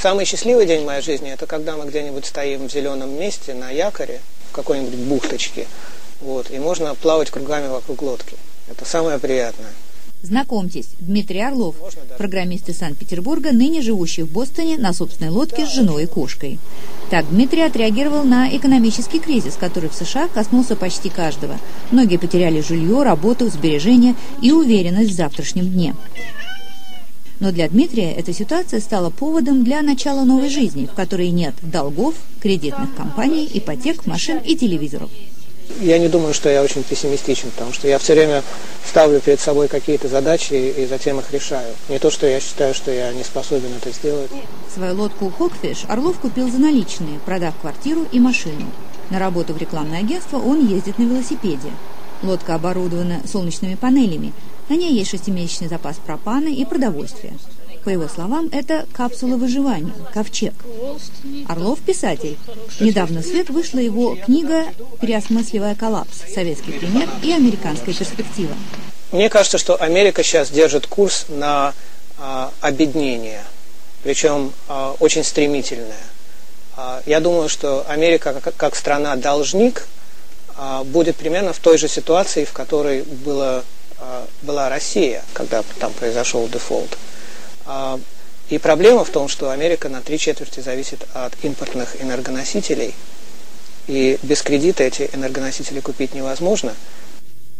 Самый счастливый день моей жизни – это когда мы где-нибудь стоим в зеленом месте на якоре, в какой-нибудь бухточке, вот, и можно плавать кругами вокруг лодки. Это самое приятное. Знакомьтесь, Дмитрий Орлов, программист из Санкт-Петербурга, ныне живущий в Бостоне на собственной лодке с женой и кошкой. Так Дмитрий отреагировал на экономический кризис, который в США коснулся почти каждого. Многие потеряли жилье, работу, сбережения и уверенность в завтрашнем дне. Но для Дмитрия эта ситуация стала поводом для начала новой жизни, в которой нет долгов, кредитных компаний, ипотек, машин и телевизоров я не думаю, что я очень пессимистичен, потому что я все время ставлю перед собой какие-то задачи и затем их решаю. Не то, что я считаю, что я не способен это сделать. Свою лодку «Хокфиш» Орлов купил за наличные, продав квартиру и машину. На работу в рекламное агентство он ездит на велосипеде. Лодка оборудована солнечными панелями. На ней есть шестимесячный запас пропана и продовольствия. По его словам, это капсула выживания, ковчег. Орлов – писатель. Недавно в свет вышла его книга «Переосмысливая коллапс. Советский пример и американская перспектива». Мне кажется, что Америка сейчас держит курс на а, обеднение, причем а, очень стремительное. А, я думаю, что Америка как, как страна-должник будет примерно в той же ситуации, в которой была, а, была Россия, когда там произошел дефолт. А, и проблема в том, что Америка на три четверти зависит от импортных энергоносителей, и без кредита эти энергоносители купить невозможно.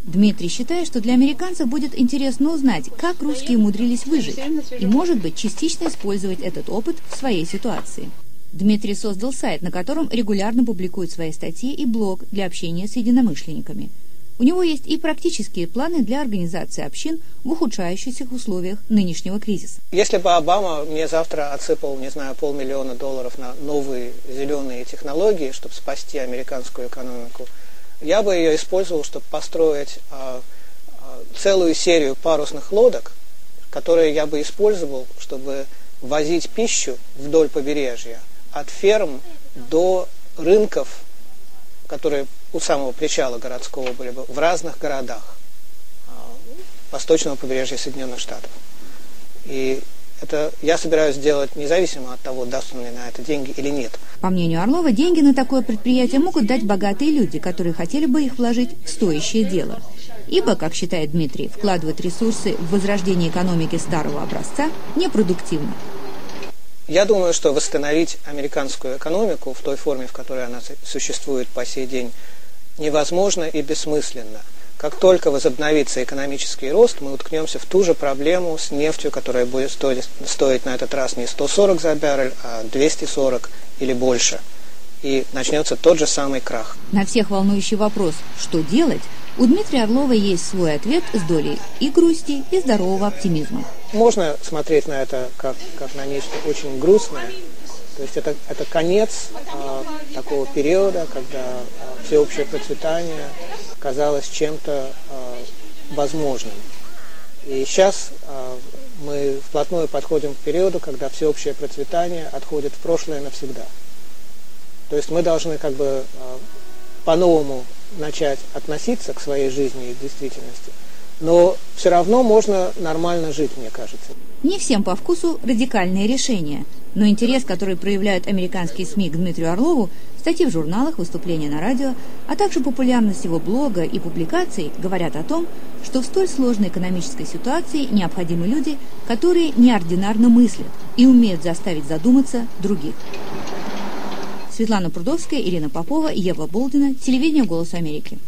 Дмитрий считает, что для американцев будет интересно узнать, как русские умудрились выжить, и, может быть, частично использовать этот опыт в своей ситуации. Дмитрий создал сайт, на котором регулярно публикует свои статьи и блог для общения с единомышленниками – у него есть и практические планы для организации общин в ухудшающихся условиях нынешнего кризиса. Если бы Обама мне завтра отсыпал, не знаю, полмиллиона долларов на новые зеленые технологии, чтобы спасти американскую экономику, я бы ее использовал, чтобы построить а, а, целую серию парусных лодок, которые я бы использовал, чтобы возить пищу вдоль побережья от ферм до рынков, которые у самого причала городского были бы в разных городах а, восточного побережья Соединенных Штатов. И это я собираюсь сделать независимо от того, даст он мне на это деньги или нет. По мнению Орлова, деньги на такое предприятие могут дать богатые люди, которые хотели бы их вложить в стоящее дело. Ибо, как считает Дмитрий, вкладывать ресурсы в возрождение экономики старого образца непродуктивно. Я думаю, что восстановить американскую экономику в той форме, в которой она существует по сей день, невозможно и бессмысленно. Как только возобновится экономический рост, мы уткнемся в ту же проблему с нефтью, которая будет стоить, стоить на этот раз не 140 за баррель, а 240 или больше. И начнется тот же самый крах. На всех волнующий вопрос «что делать?» у Дмитрия Орлова есть свой ответ с долей и грусти, и здорового оптимизма. Можно смотреть на это как, как на нечто очень грустное, то есть это, это конец а, такого периода, когда а, всеобщее процветание казалось чем-то а, возможным. И сейчас а, мы вплотную подходим к периоду, когда всеобщее процветание отходит в прошлое навсегда. То есть мы должны как бы а, по-новому начать относиться к своей жизни и действительности. Но все равно можно нормально жить, мне кажется. Не всем по вкусу радикальные решения – но интерес, который проявляют американские СМИ к Дмитрию Орлову, статьи в журналах, выступления на радио, а также популярность его блога и публикаций говорят о том, что в столь сложной экономической ситуации необходимы люди, которые неординарно мыслят и умеют заставить задуматься других. Светлана Прудовская, Ирина Попова, Ева Болдина, телевидение «Голос Америки».